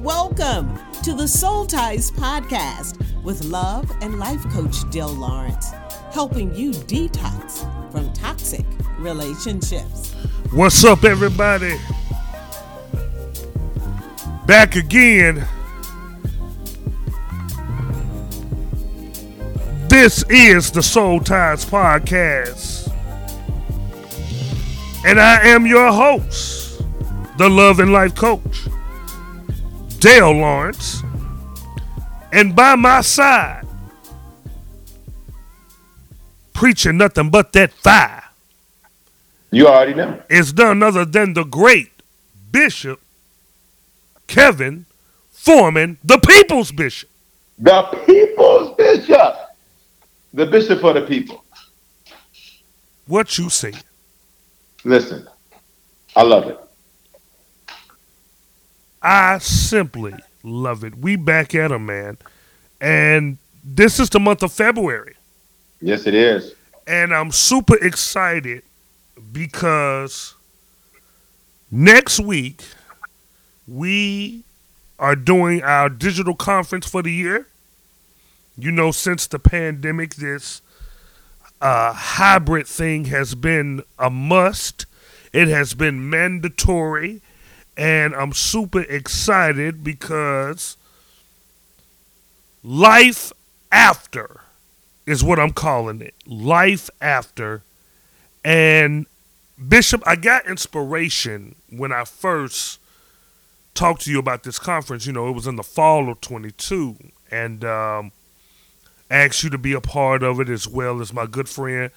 Welcome to the Soul Ties Podcast with love and life coach Dale Lawrence, helping you detox from toxic relationships. What's up, everybody? Back again. This is the Soul Ties Podcast. And I am your host, the Love and Life Coach, Dale Lawrence. And by my side, preaching nothing but that fire You already know. is none other than the great Bishop Kevin Foreman, the People's Bishop. The people's bishop. The bishop for the people. What you say? Listen, I love it. I simply love it. We back at at 'em, man. And this is the month of February. Yes, it is. And I'm super excited because next week we are doing our digital conference for the year. You know, since the pandemic, this uh, hybrid thing has been a must, it has been mandatory. And I'm super excited because life after is what I'm calling it. Life after. And Bishop, I got inspiration when I first talked to you about this conference. You know, it was in the fall of 22. And um, asked you to be a part of it as well as my good friend,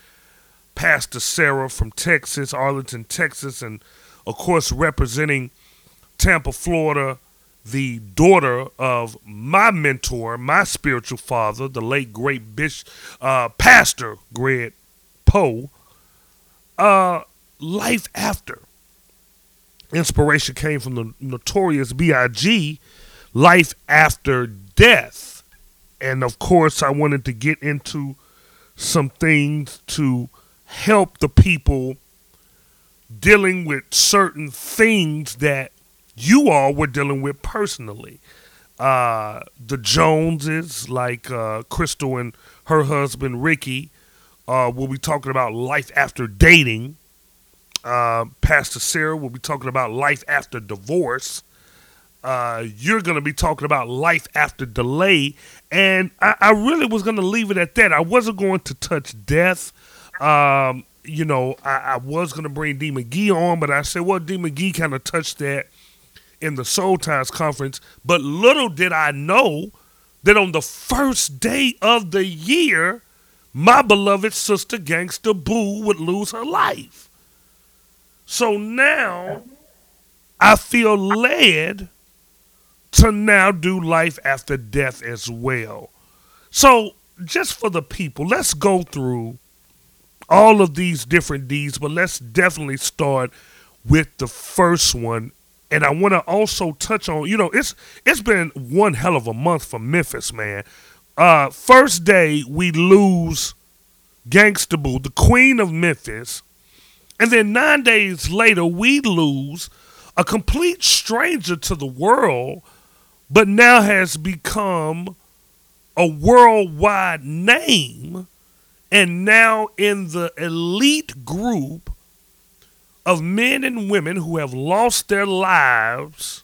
Pastor Sarah from Texas, Arlington, Texas. And of course, representing Tampa, Florida, the daughter of my mentor, my spiritual father, the late great Bishop, uh, Pastor Greg Poe. Uh, life after. Inspiration came from the notorious B.I.G. Life after death, and of course, I wanted to get into some things to help the people dealing with certain things that you all were dealing with personally. Uh, the Joneses, like uh, Crystal and her husband Ricky, uh, will be talking about life after dating. Uh, Pastor Sarah will be talking about life after divorce. Uh, you're going to be talking about life after delay. And I, I really was going to leave it at that. I wasn't going to touch death. Um, you know, I, I was going to bring D. McGee on, but I said, well, D. McGee kind of touched that in the Soul Ties conference. But little did I know that on the first day of the year, my beloved sister Gangsta Boo would lose her life. So now I feel led to now do life after death as well. So just for the people, let's go through all of these different deeds, but let's definitely start with the first one. And I want to also touch on, you know, it's it's been one hell of a month for Memphis, man. Uh, first day we lose Gangsta Boo, the queen of Memphis, and then nine days later we lose a complete stranger to the world, but now has become a worldwide name, and now in the elite group of men and women who have lost their lives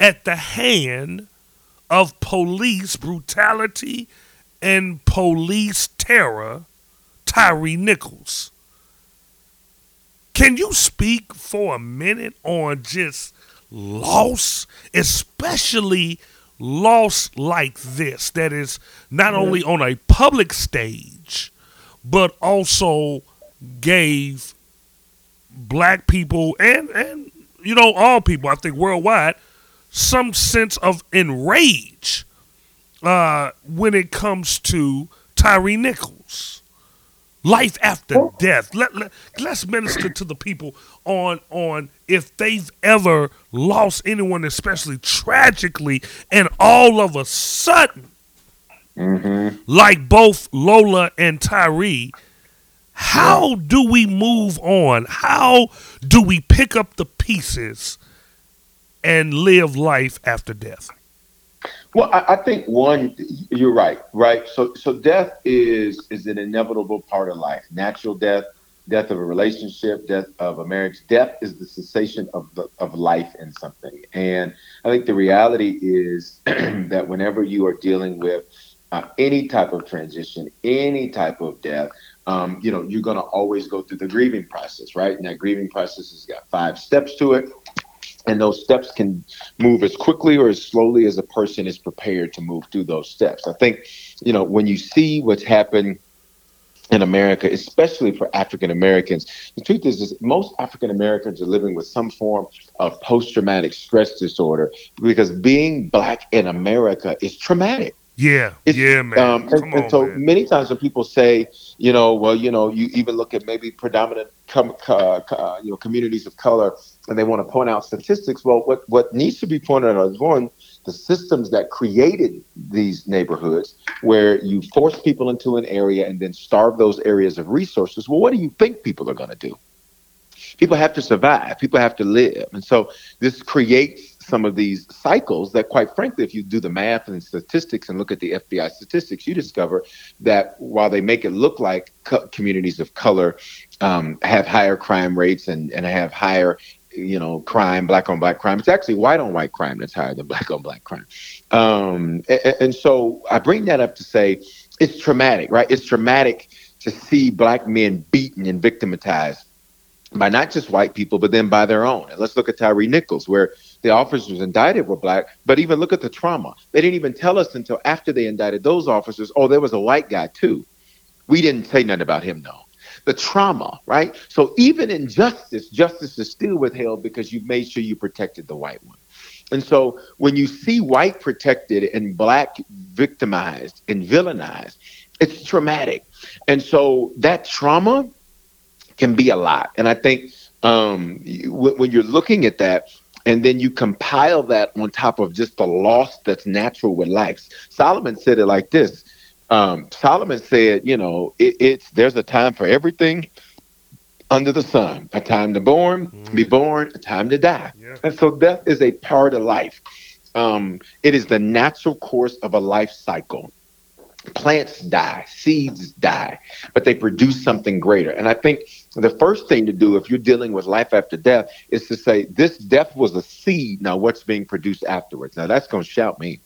at the hand of police brutality and police terror, Tyre Nichols. Can you speak for a minute on just loss, especially loss like this, that is not only on a public stage, but also gave black people and and you know all people I think worldwide some sense of enrage uh, when it comes to Tyre Nichols. Life after death. Let, let let's minister to the people on on if they've ever lost anyone, especially tragically, and all of a sudden, like both Lola and Tyre, how do we move on? How do we pick up the pieces and live life after death? Well, I, I, think one, you're right, right. So, so death is is an inevitable part of life. Natural death, death of a relationship, death of a marriage. Death is the cessation of the, of life in something. And I think the reality is that whenever you are dealing with uh, any type of transition, any type of death, um, you know, you're going to always go through the grieving process, right? And that grieving process has got five steps to it and those steps can move as quickly or as slowly as a person is prepared to move through those steps. I think, you know, when you see what's happened in America, especially for African Americans, the truth is, is most African Americans are living with some form of post-traumatic stress disorder because being black in America is traumatic. Yeah, it's, yeah, man. Um, and, and so man. many times when people say, you know, well, you know, you even look at maybe predominant, com- uh, uh, you know, communities of color, and they want to point out statistics. Well, what what needs to be pointed out is one, the systems that created these neighborhoods, where you force people into an area and then starve those areas of resources. Well, what do you think people are going to do? People have to survive. People have to live, and so this creates some of these cycles that, quite frankly, if you do the math and statistics and look at the FBI statistics, you discover that while they make it look like co- communities of color um, have higher crime rates and, and have higher you know, crime, black on black crime. It's actually white on white crime that's higher than black on black crime. Um, and, and, so I bring that up to say it's traumatic, right? It's traumatic to see black men beaten and victimized by not just white people, but then by their own. And let's look at Tyre Nichols, where the officers indicted were black, but even look at the trauma. They didn't even tell us until after they indicted those officers, oh, there was a white guy too. We didn't say nothing about him, though. The trauma, right? So even in justice, justice is still withheld because you made sure you protected the white one. And so when you see white protected and black victimized and villainized, it's traumatic. And so that trauma can be a lot. And I think um, when you're looking at that, and then you compile that on top of just the loss that's natural with life. Solomon said it like this. Um, Solomon said, you know, it, it's there's a time for everything under the sun, a time to born, mm. be born, a time to die. Yeah. And so death is a part of life. Um, it is the natural course of a life cycle plants die, seeds die, but they produce something greater. And I think the first thing to do if you're dealing with life after death is to say, this death was a seed. Now, what's being produced afterwards? Now, that's going to shout me.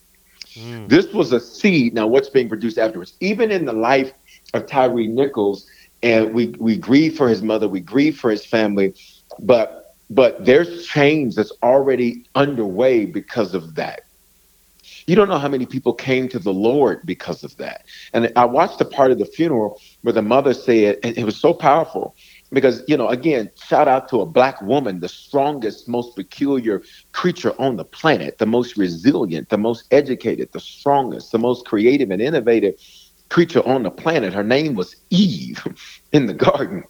Mm. This was a seed. Now, what's being produced afterwards? Even in the life of Tyre Nichols, and we, we grieve for his mother, we grieve for his family, but but there's change that's already underway because of that. You don't know how many people came to the Lord because of that. And I watched a part of the funeral where the mother said, and it was so powerful because, you know, again, shout out to a black woman, the strongest, most peculiar creature on the planet, the most resilient, the most educated, the strongest, the most creative and innovative creature on the planet. Her name was Eve in the garden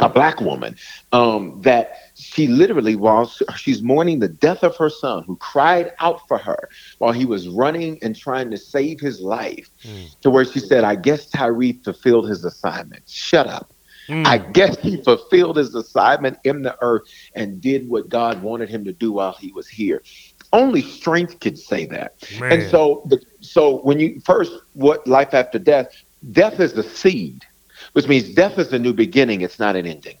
a black woman um, that she literally while she's mourning the death of her son who cried out for her while he was running and trying to save his life mm. to where she said i guess tyre fulfilled his assignment shut up mm. i guess he fulfilled his assignment in the earth and did what god wanted him to do while he was here only strength could say that Man. and so the, so when you first what life after death death is the seed which means death is a new beginning, it's not an ending.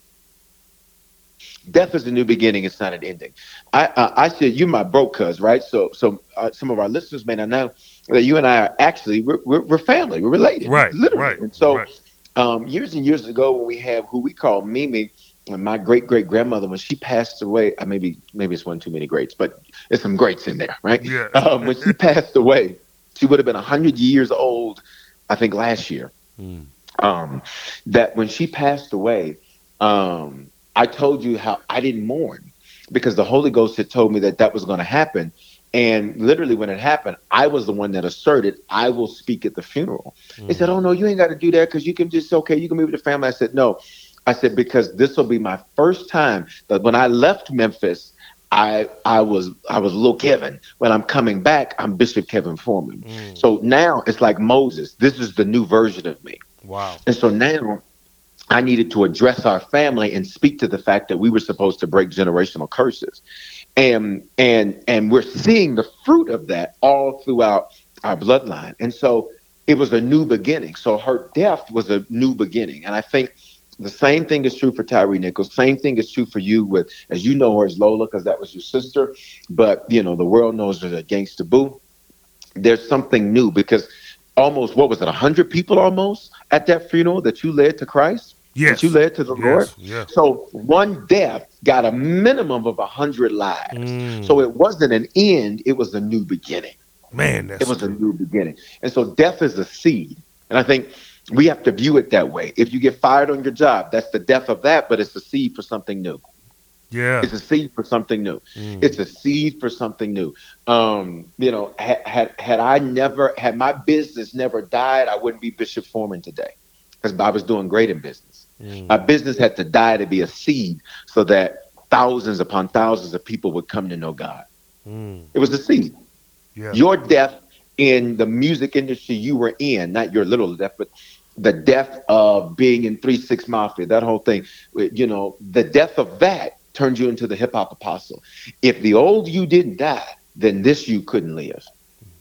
Death is a new beginning, it's not an ending. I uh, I said You're my bro cuz, right? So so uh, some of our listeners may not know that you and I are actually we're, we're, we're family, we're related, right? Literally. Right. And so right. Um, years and years ago, when we have who we call Mimi, and my great great grandmother, when she passed away, uh, maybe maybe it's one too many greats, but there's some greats in there, right? Yeah. Um, when she passed away, she would have been hundred years old, I think, last year. Mm um, that when she passed away, um, I told you how I didn't mourn because the Holy Ghost had told me that that was going to happen. And literally, when it happened, I was the one that asserted, I will speak at the funeral. Mm. They said, Oh, no, you ain't got to do that because you can just, okay, you can move the family. I said, No. I said, Because this will be my first time that when I left Memphis, I I was I was little Kevin. When I'm coming back, I'm Bishop Kevin Foreman. Mm. So now it's like Moses. This is the new version of me. Wow. And so now I needed to address our family and speak to the fact that we were supposed to break generational curses. and and and we're seeing the fruit of that all throughout our bloodline. And so it was a new beginning. So her death was a new beginning. And I think the same thing is true for Tyre Nichols. Same thing is true for you with, as you know her as Lola, because that was your sister. But, you know, the world knows her as Gangsta Boo. There's something new because almost, what was it, 100 people almost at that funeral that you led to Christ? Yes. That you led to the yes. Lord? Yes. So one death got a minimum of 100 lives. Mm. So it wasn't an end, it was a new beginning. Man, that's It was a new beginning. And so death is a seed. And I think we have to view it that way. If you get fired on your job, that's the death of that, but it's a seed for something new. Yeah. It's a seed for something new. Mm. It's a seed for something new. Um, you know, had, had had I never had my business never died, I wouldn't be Bishop Foreman today because I was doing great in business. Mm. My business had to die to be a seed so that thousands upon thousands of people would come to know God. Mm. It was a seed. Yeah. Your death in the music industry you were in, not your little death, but the death of being in Three Six Mafia, that whole thing, you know, the death of that turned you into the hip hop apostle. If the old you didn't die, then this you couldn't live.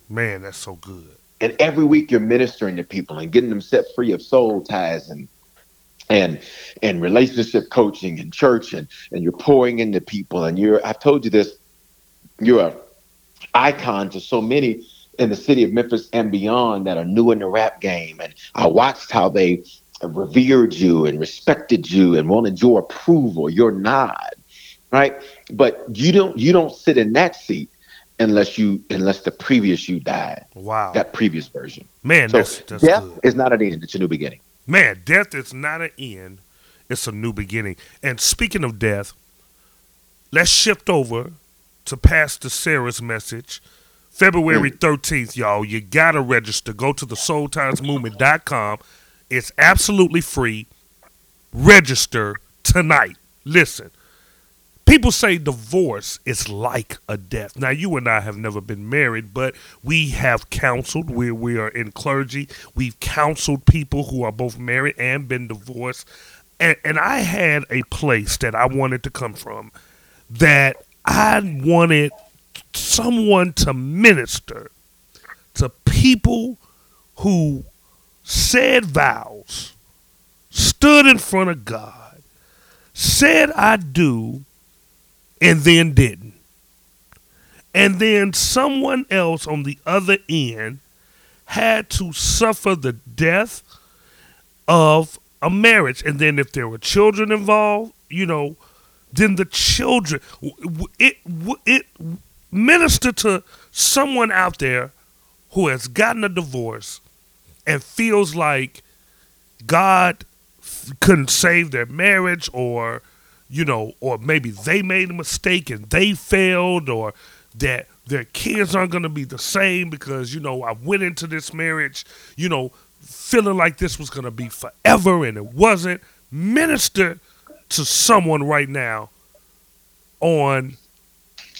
Man, that's so good. And every week you're ministering to people and getting them set free of soul ties and and and relationship coaching and church and and you're pouring into people and you're I've told you this, you're a icon to so many in the city of Memphis and beyond that are new in the rap game. And I watched how they revered you and respected you and wanted your approval, your nod, right? But you don't you don't sit in that seat unless you unless the previous you died, Wow. that previous version. Man, So that's that's death good. is not an end; it's a new beginning. Man, death is not an end, it's a new beginning. And speaking of death, let's shift over to Pastor Sarah's message. February mm. 13th, y'all. You got to register. Go to the soultiesmovement.com. It's absolutely free. Register tonight. Listen, people say divorce is like a death. Now, you and I have never been married, but we have counseled. We we are in clergy. We've counseled people who are both married and been divorced. And and I had a place that I wanted to come from that I wanted someone to minister to people who said vows, stood in front of God, said I do, and then didn't. And then someone else on the other end had to suffer the death of a marriage. And then if there were children involved, you know, then the children, it, it minister to someone out there who has gotten a divorce and feels like God couldn't save their marriage or you know or maybe they made a mistake and they failed or that their kids aren't going to be the same because you know I went into this marriage you know feeling like this was going to be forever and it wasn't minister to someone right now on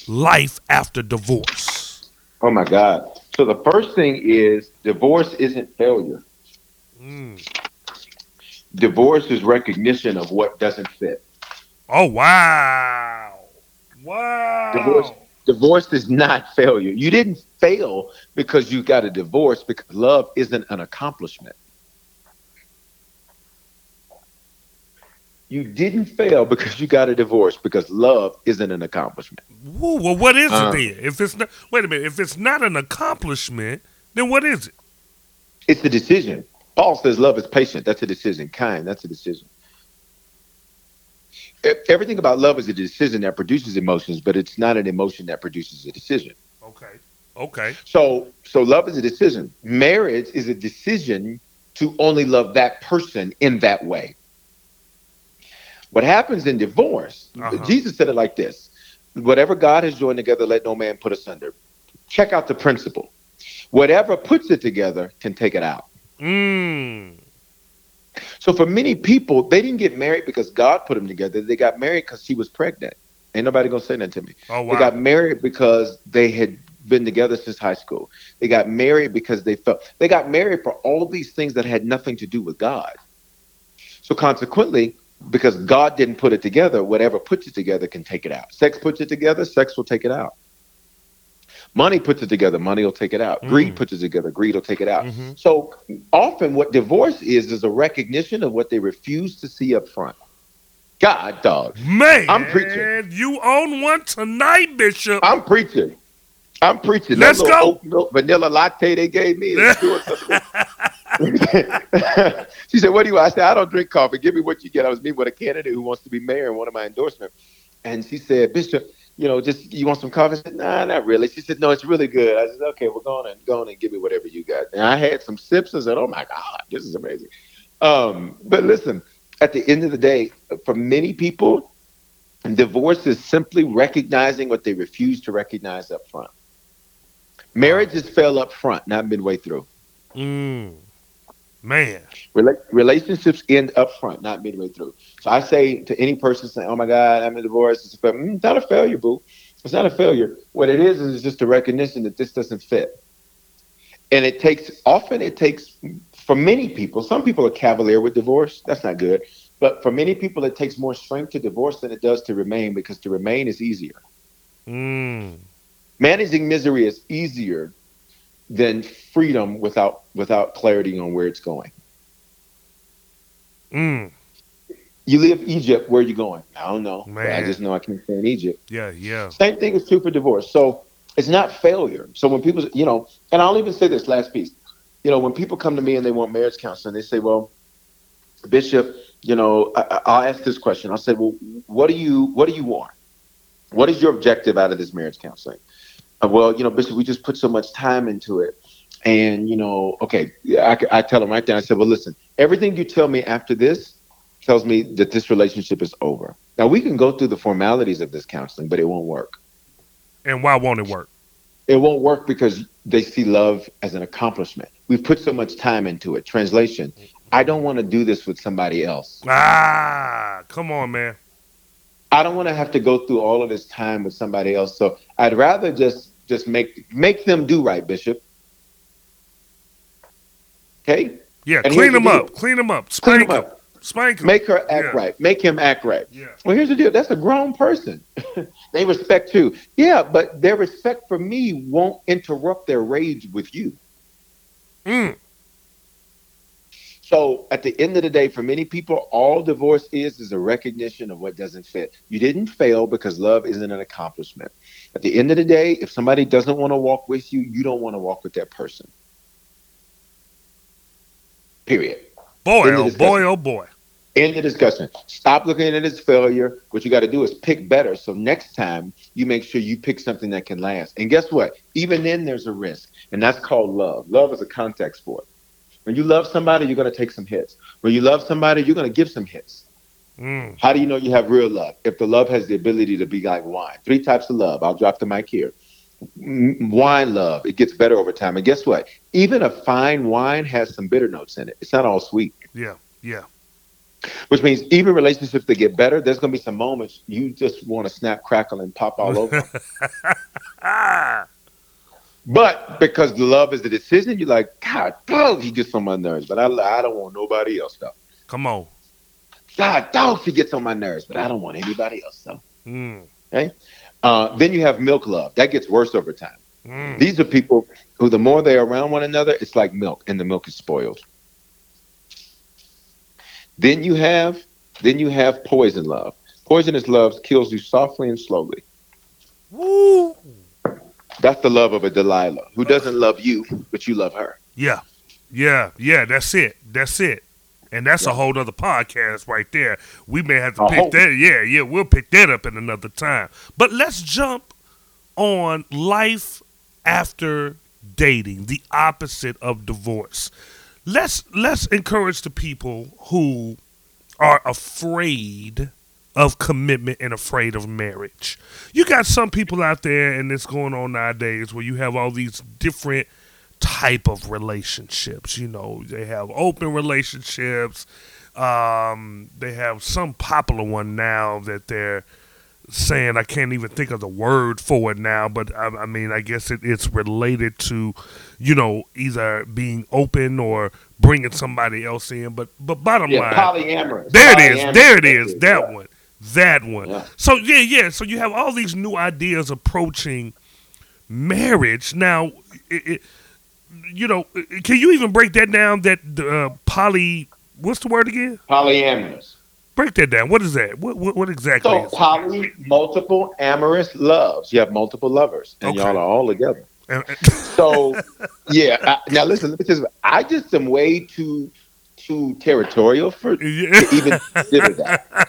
life after divorce Oh my God! So the first thing is divorce isn't failure. Mm. Divorce is recognition of what doesn't fit. Oh wow wow Divorce, divorce is not failure. You didn't fail because you got a divorce because love isn't an accomplishment. You didn't fail because you got a divorce because love isn't an accomplishment. Well, what is Uh. it then? If it's not, wait a minute. If it's not an accomplishment, then what is it? It's a decision. Paul says love is patient. That's a decision. Kind. That's a decision. Everything about love is a decision that produces emotions, but it's not an emotion that produces a decision. Okay, okay, So, so love is a decision. Marriage is a decision to only love that person in that way. What happens in divorce, Uh-huh. Jesus said it like this whatever God has joined together, let no man put asunder. Check out the principle. Whatever puts it together can take it out. mm, So for many people, they didn't get married because God put them together. They got married because she was pregnant. Ain't nobody gonna say that to me. oh They got married because they had been together since high school. They got married because they felt they got married for all these things that had nothing to do with God. So consequently, because God didn't put it together. Whatever puts it together can take it out. Sex puts it together. Sex will take it out. Money puts it together. Money will take it out. Mm. Greed puts it together. Greed will take it out. Mhm. So often, what divorce is is a recognition of what they refuse to see up front. God, dog. Man, I'm preaching. You own one tonight, Bishop. I'm preaching. I'm preaching. Let's go. milk vanilla latte they gave me. is doing something. she said, "What do you?" want?" I said, "I don't drink coffee. Give me what you get." I was meeting with a candidate who wants to be mayor in one of my endorsements, and she said, "Bishop, you know, just you want some coffee?" I said, "Nah, not really." She said, "No, it's really good." I said, "Okay, well, go on and go on and give me whatever you got." And I had some sips. and said, "Oh my God, this is amazing." Um, but listen, at the end of the day, for many people, divorce is simply recognizing what they refuse to recognize up front. Marriages fail up front, not midway through. Mm. Man. Rela- relationships end up front, not midway through. So I say to any person saying, "Oh my God, I'm in a divorce," it's, a fail- mm, it's not a failure, boo. It's not a failure. What it is is just a recognition that this doesn't fit. And it takes often it takes for many people. Some people are cavalier with divorce. That's not good. But for many people, it takes more strength to divorce than it does to remain because to remain is easier. Mm. Managing misery is easier than freedom without without clarity on where it's going. Mm. You leave Egypt, where are you going? I don't know. I just know I can't stay in Egypt. Yeah, yeah. Same thing is true for divorce. So it's not failure. So when people, you know, and I'll even say this last piece. You know, when people come to me and they want marriage counseling, they say, "Well, Bishop, you know, I, I- I'll ask this question. I'll say, well, what do you what do you want? What is your objective out of this marriage counseling? Uh, well, you know, Bishop, we just put so much time into it, and you know, okay, I, I tell him right there. I said, well, listen, everything you tell me after this tells me that this relationship is over. Now we can go through the formalities of this counseling, but it won't work. And why won't it work? It won't work because they see love as an accomplishment. We've put so much time into it. Translation: I don't want to do this with somebody else. Ah, come on, man. I don't want to have to go through all of this time with somebody else. So I'd rather just just make make them do right, Bishop. Okay, Yeah, And clean the them up. Clean them up. Spank them up. Spank them. Make her act Yeah. right. Make him act right. Yeah. Well, here's the deal. That's a grown person. they respect you. Yeah, but their respect for me won't interrupt their rage with you. Mm. So at the end of the day, for many people, all divorce is is a recognition of what doesn't fit. You didn't fail because love isn't an accomplishment. At the end of the day, if somebody doesn't want to walk with you, you don't want to walk with that person. Period. Boy, oh boy, oh boy. End of discussion. Stop looking at it as failure. What you got to do is pick better. So next time you make sure you pick something that can last. And guess what? Even then, there's a risk, and that's called love. Love is a context for sport. When you love somebody, you're going to take some hits. When you love somebody, you're going to give some hits. Mm. How do you know you have real love? If the love has the ability to be like wine. Three types of love. I'll drop the mic here. Wine love, it gets better over time. And guess what? Even a fine wine has some bitter notes in it. It's not all sweet, Yeah, yeah. which means even relationships that get better, there's going to be some moments you just want to snap, crackle, and pop all over. but because love is the decision, you're like, God, dog, he gets on my nerves, but I, I don't want nobody else though. come on. God, dog, he gets on my nerves, but I don't want anybody else though. Mm. Uh, then you have milk love. That gets worse over time. Mm. These are people who, the more they're around one another, it's like milk, and the milk is spoiled. Then you have, then you have poison love. Poisonous love kills you softly and slowly. Woo. That's the love of a Delilah who doesn't love you, but you love her. Yeah, yeah, yeah. That's it. That's it. And that's a whole other podcast right there. We may have to A pick whole- that. Yeah, yeah. We'll pick that up in another time. But let's jump on life after dating, the opposite of divorce. Let's let's encourage the people who are afraid of commitment and afraid of marriage. You got some people out there, and it's going on nowadays, where you have all these different type of relationships. You know, they have open relationships. Um, they have some popular one now that they're saying I can't even think of the word for it now, but I, I mean I guess it, it's related to, you know, either being open or bringing somebody else in. But but bottom Yeah, line, polyamorous. there it is, there it is, Yeah. that one, that one. Yeah. So yeah, yeah. So you have all these new ideas approaching marriage now. It, it, you know, can you even break that down? That uh, poly, what's the word again? Polyamorous. Break that down. What is that? What what, what exactly? So poly, multiple amorous loves. You have multiple lovers, and Okay. y'all are all together. So, yeah. I, now listen. Let me something. I just am way too too territorial for to even consider that.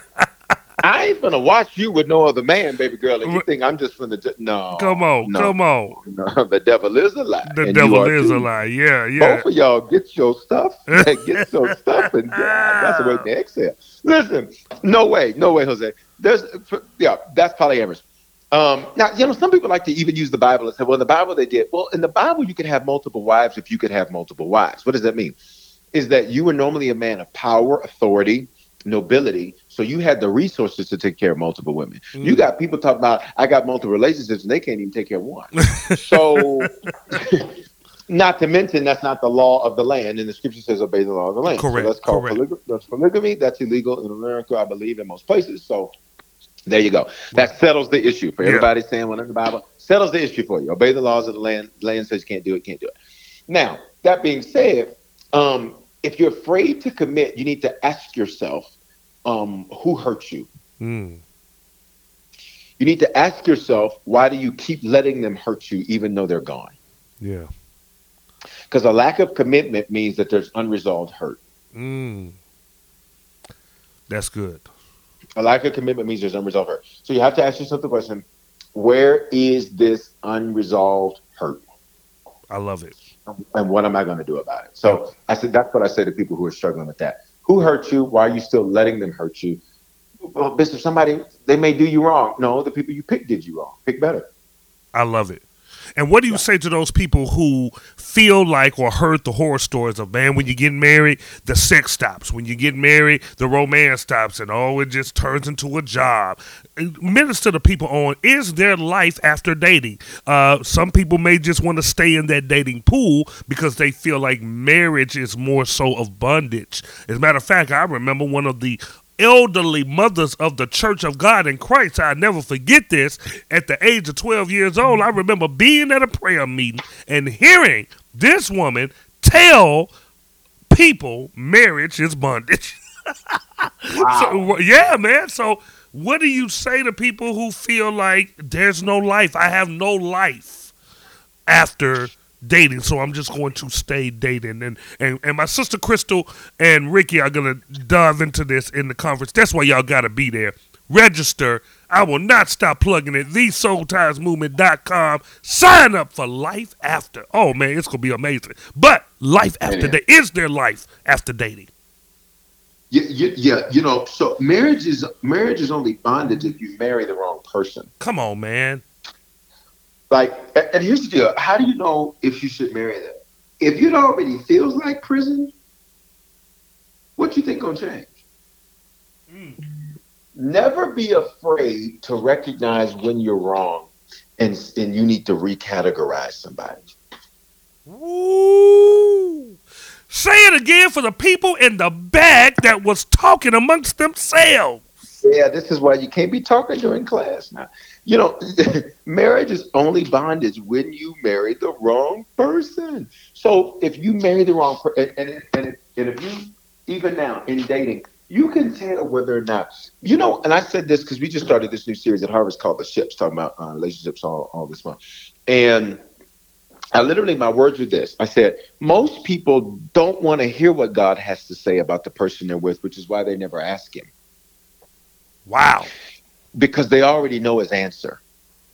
I ain't gonna watch you with no other man, baby girl, and you think I'm just gonna ju- no. Come on, no, come on. no. The devil is a lie. The devil is a lie. Yeah, yeah. Both of y'all get your stuff. get your stuff, and yeah, that's the way to exhale. Listen, no way, no way, Jose. There's, yeah, that's polyamorous. Um, now, you know, some people like to even use the Bible and say, well, in the Bible they did. Well, in the Bible, you could have multiple wives if you could have multiple wives. What does that mean? Is that you were normally a man of power, authority, nobility, so you had the resources to take care of multiple women. You Mm. got people talking about, I got multiple relationships and they can't even take care of one. so, not to mention, that's not the law of the land, and the scripture says obey the law of the land. Correct, So that's called correct. polyg- that's polygamy. That's illegal in America, I believe, in most places. So there you go. That settles the issue for Yeah. everybody saying one in the Bible. Settles the issue for you. Obey the laws of the land. Land says you can't do it, can't do it. Now, that being said, um, if you're afraid to commit, you need to ask yourself, um, who hurt you? Mm. You need to ask yourself, why do you keep letting them hurt you even though they're gone? Yeah. Because a lack of commitment means that there's unresolved hurt. Mm. That's good. A lack of commitment means there's unresolved hurt. So you have to ask yourself the question, where is this unresolved hurt? I love it. And what am I going to do about it? So I said, that's what I say to people who are struggling with that. Who hurt you? Why are you still letting them hurt you? Well, Bishop, somebody, they may do you wrong. No, the people you picked did you wrong. Pick better. I love it. And what do you say to those people who feel like or heard the horror stories of man, when you get married, the sex stops. When you get married, the romance stops, and oh, it just turns into a job. Minister to people on is there life after dating? Uh, some people may just want to stay in that dating pool because they feel like marriage is more so of bondage. As a matter of fact, I remember one of the elderly mothers of the Church of God in Christ. I never forget this. At the age of 12 years old, I remember being at a prayer meeting and hearing this woman tell people marriage is bondage. so, yeah, man. So, what do you say to people who feel like there's no life? I have no life after dating, so I'm just going to stay dating. And and, and my sister Crystal and Ricky are gonna dive into this in the conference. That's why y'all gotta be there. Register. I will not stop plugging it. TheSoulTiesMovement.com. Sign up for life after. Oh man, it's gonna be amazing. But life after Yeah. dating is there life after dating? Yeah, yeah, yeah, you know, so marriage is marriage is only bondage if you marry the wrong person. Come on, man. Like, and and here's the deal: how do you know if you should marry them? If it already feels like prison, what you think gonna change? Hmm. Never be afraid to recognize when you're wrong, and and you need to recategorize somebody. Woo! Say it again for the people in the back that was talking amongst themselves. Yeah, this is why you can't be talking during class now. You know, marriage is only bondage when you marry the wrong person. So if you marry the wrong person, and, and, and, and if you, even now in dating, you can tell whether or not, you know, and I said this because we just started this new series at Harvard called The Ships, talking about uh, relationships all, all this month. And I literally, my words were this I said, most people don't want to hear what God has to say about the person they're with, which is why they never ask Him Wow. Because they already know his answer.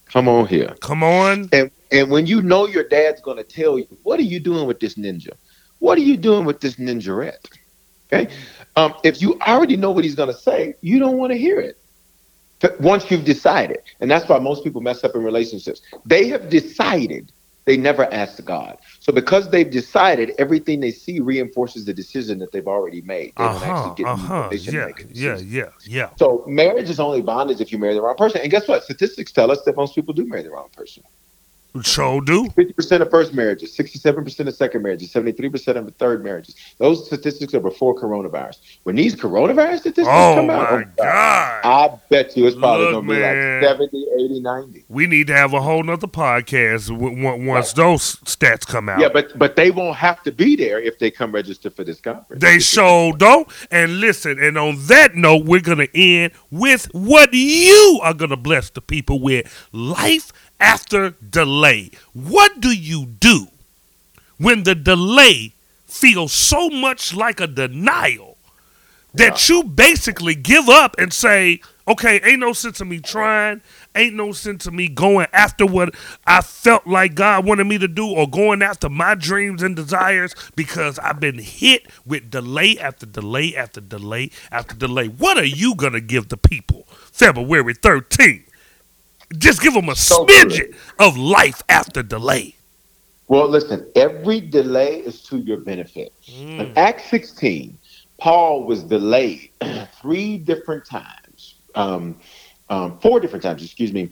Come on here. Come on. And and when you know your dad's going to tell you, what are you doing with this ninja? What are you doing with this ninjarette? Okay. Um, if you already know what he's going to say, you don't want to hear it. But once you've decided, and that's why most people mess up in relationships. They have decided They never asked God. So because they've decided, everything they see reinforces the decision that they've already made. They Uh huh. get Uh huh. information to Yeah. make a Yeah. Yeah. Yeah. So marriage is only bondage if you marry the wrong person. And guess what? Statistics tell us that most people do marry the wrong person. Sure do. 50% of first marriages, 67% of second marriages, 73% of the third marriages. Those statistics are before coronavirus. When these coronavirus statistics Oh come out, my oh, God. I bet you it's probably Look, to be man. like 70, 80, 90. We need to have a whole nother podcast once those stats come out. Yeah, but but they won't have to be there if they come register for this conference. They sure don't. And listen, and on that note, we're going to end with what you are going to bless the people with life after delay. What do you do when the delay feels so much like a denial that you basically give up and say, okay, ain't no sense of me trying, ain't no sense of me going after what I felt like God wanted me to do or going after my dreams and desires because I've been hit with delay after delay after delay after delay. What are you going to give the people February 13th? Just give them a So smidget of life after delay. Well, listen, every delay is to your benefit. Mm. In Acts 16, Paul was delayed three different times, um, um, four different times, excuse me,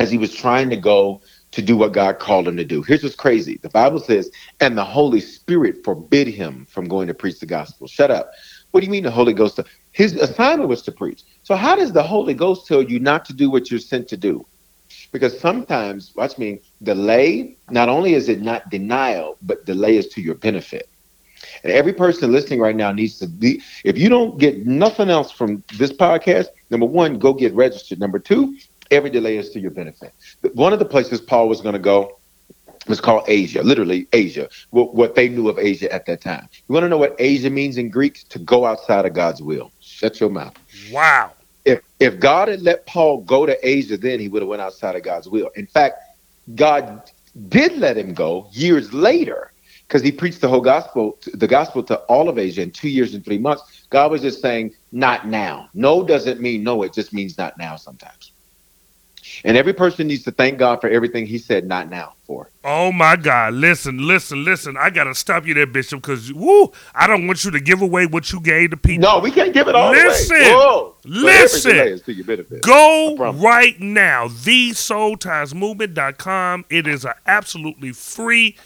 as he was trying to go to do what God called him to do. Here's what's crazy the Bible says, and the Holy Spirit forbid him from going to preach the gospel. Shut up. What do you mean the Holy Ghost? His assignment was to preach. So, how does the Holy Ghost tell you not to do what you're sent to do? Because sometimes, watch me, delay, not only is it not denial, but delay is to your benefit. And every person listening right now needs to be, if you don't get nothing else from this podcast, number one, go get registered. Number two, every delay is to your benefit. One of the places Paul was going to go was called Asia, literally Asia, what, what they knew of Asia at that time. You want to know what Asia means in Greek? To go outside of God's will. Shut your mouth Wow. If if God had let Paul go to Asia, then he would have went outside of God's will. In fact, God did let him go years later because he preached the whole gospel, the gospel to all of Asia in two years and three months. God was just saying, not now. No doesn't mean no. It just means not now sometimes. And every person needs to thank God for everything he said not now for. Oh my God! Listen, listen, listen! I gotta stop you there, Bishop, because woo, I don't want you to give away what you gave the people. No, we can't give it all Listen. away. Whoa. Listen. to your benefit. Go right now, thesoultiesmovement.com. It is an absolutely free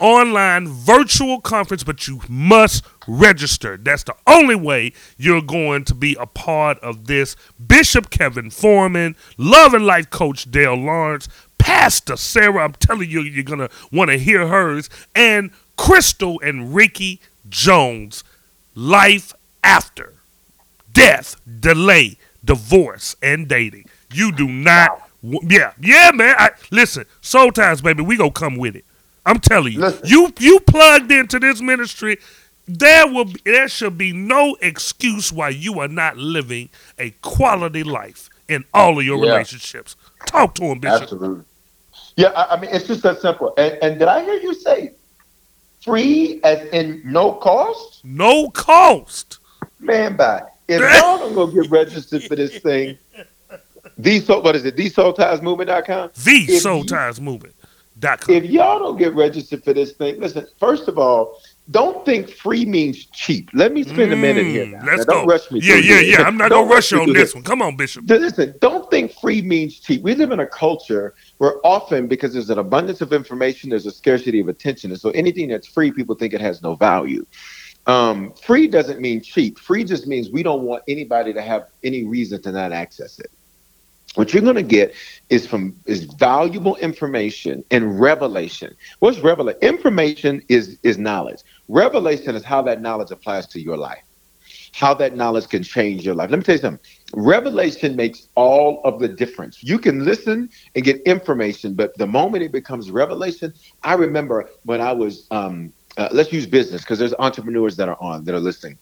online virtual conference, but you must register. That's the only way you're going to be a part of this. Bishop Kevin Foreman, Love and Life Coach Dale Lawrence, Pastor Sarah, I'm telling you, you're going to want to hear hers, and Crystal and Ricky Jones, Life After death, delay, divorce, and dating. You do not. Yeah, yeah, man. I, listen, soul ties, baby. We gonna come with it. I'm telling you. Listen. You you plugged into this ministry. There will be, there should be no excuse why you are not living a quality life in all of your Yeah. relationships. Talk to him, Bishop. Absolutely. Yeah, I, I mean, it's just that simple. And, and did I hear you say free as in no cost? No cost. Man, by If y'all don't go get registered for this thing, the soul, what is it? TheSoulTiesMovement.com. The If soul you- ties movement. If y'all don't get registered for this thing, listen. First of all, don't think free means cheap. Let me spend a minute here. Mm, Now. Let's Now, go. Don't rush me. yeah, yeah, this. yeah. I'm not Don't gonna rush you on through this one. Come on, Bishop. Listen, don't think free means cheap. We live in a culture where often, because there's an abundance of information, there's a scarcity of attention. And so anything that's free, people think it has no value. Um, free doesn't mean cheap. Free just means we don't want anybody to have any reason to not access it. What you're going to get is from is valuable information and revelation. What's revelation? Information is is knowledge. Revelation is how that knowledge applies to your life how that knowledge can change your life. Let me tell you something. Revelation makes all of the difference. You can listen and get information, but the moment it becomes revelation, I remember when I was, um, uh, let's use business because there's entrepreneurs that are on that are listening.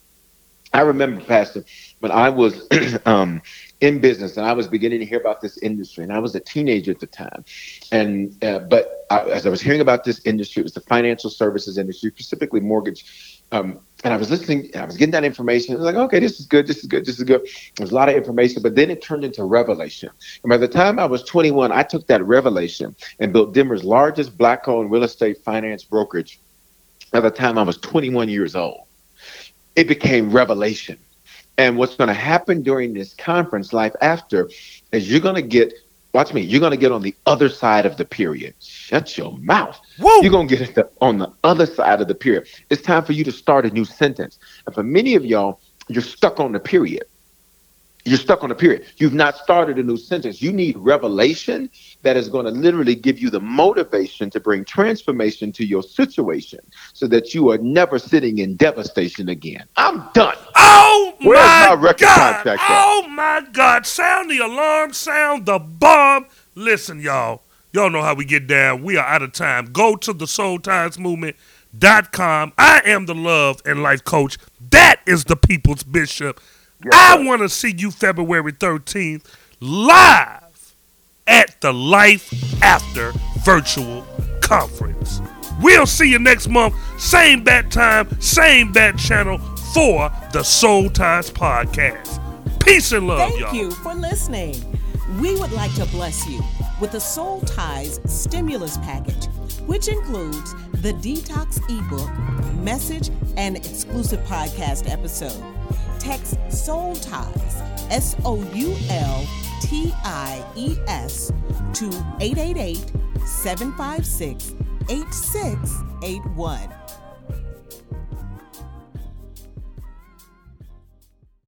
I remember, Pastor, when I was um, in business and I was beginning to hear about this industry, and I was a teenager at the time. And uh, but I, as I was hearing about this industry, it was the financial services industry, specifically mortgage um, and I was listening, I was getting that information. I was like, okay, this is good, this is good, this is good. There's a lot of information, but then it turned into revelation. And by the time I was 21, I took that revelation and built Denver's largest black-owned real estate finance brokerage. By the time I was 21 years old, it became revelation. And what's going to happen during this conference, Life After, is you're going to get Watch me. You're gonna get on the other side of the period. Shut your mouth. Woo! You're gonna get the, on the other side of the period. It's time for you to start a new sentence. And for many of y'all, you're stuck on the period. You're stuck on a period. You've not started a new sentence. You need revelation that is going to literally give you the motivation to bring transformation to your situation so that you are never sitting in devastation again. I'm done. Oh Where's my, my record God. Oh my God. Sound the alarm, sound the bomb. Listen, y'all. Y'all know how we get down. We are out of time. Go to the Soul Ties Movement.com. I am the love and life coach. That is the people's bishop. Yes, I want to see you February 13th live at the Life After Virtual Conference. We'll see you next month, same bat time, same bat channel for the Soul Ties Podcast. Peace and love, Thank y'all. you for listening. We would like to bless you with the Soul Ties Stimulus Package, which includes the Detox ebook, message, and exclusive podcast episode text Soul Ties, S O U L T I E S, to 888 756 8681.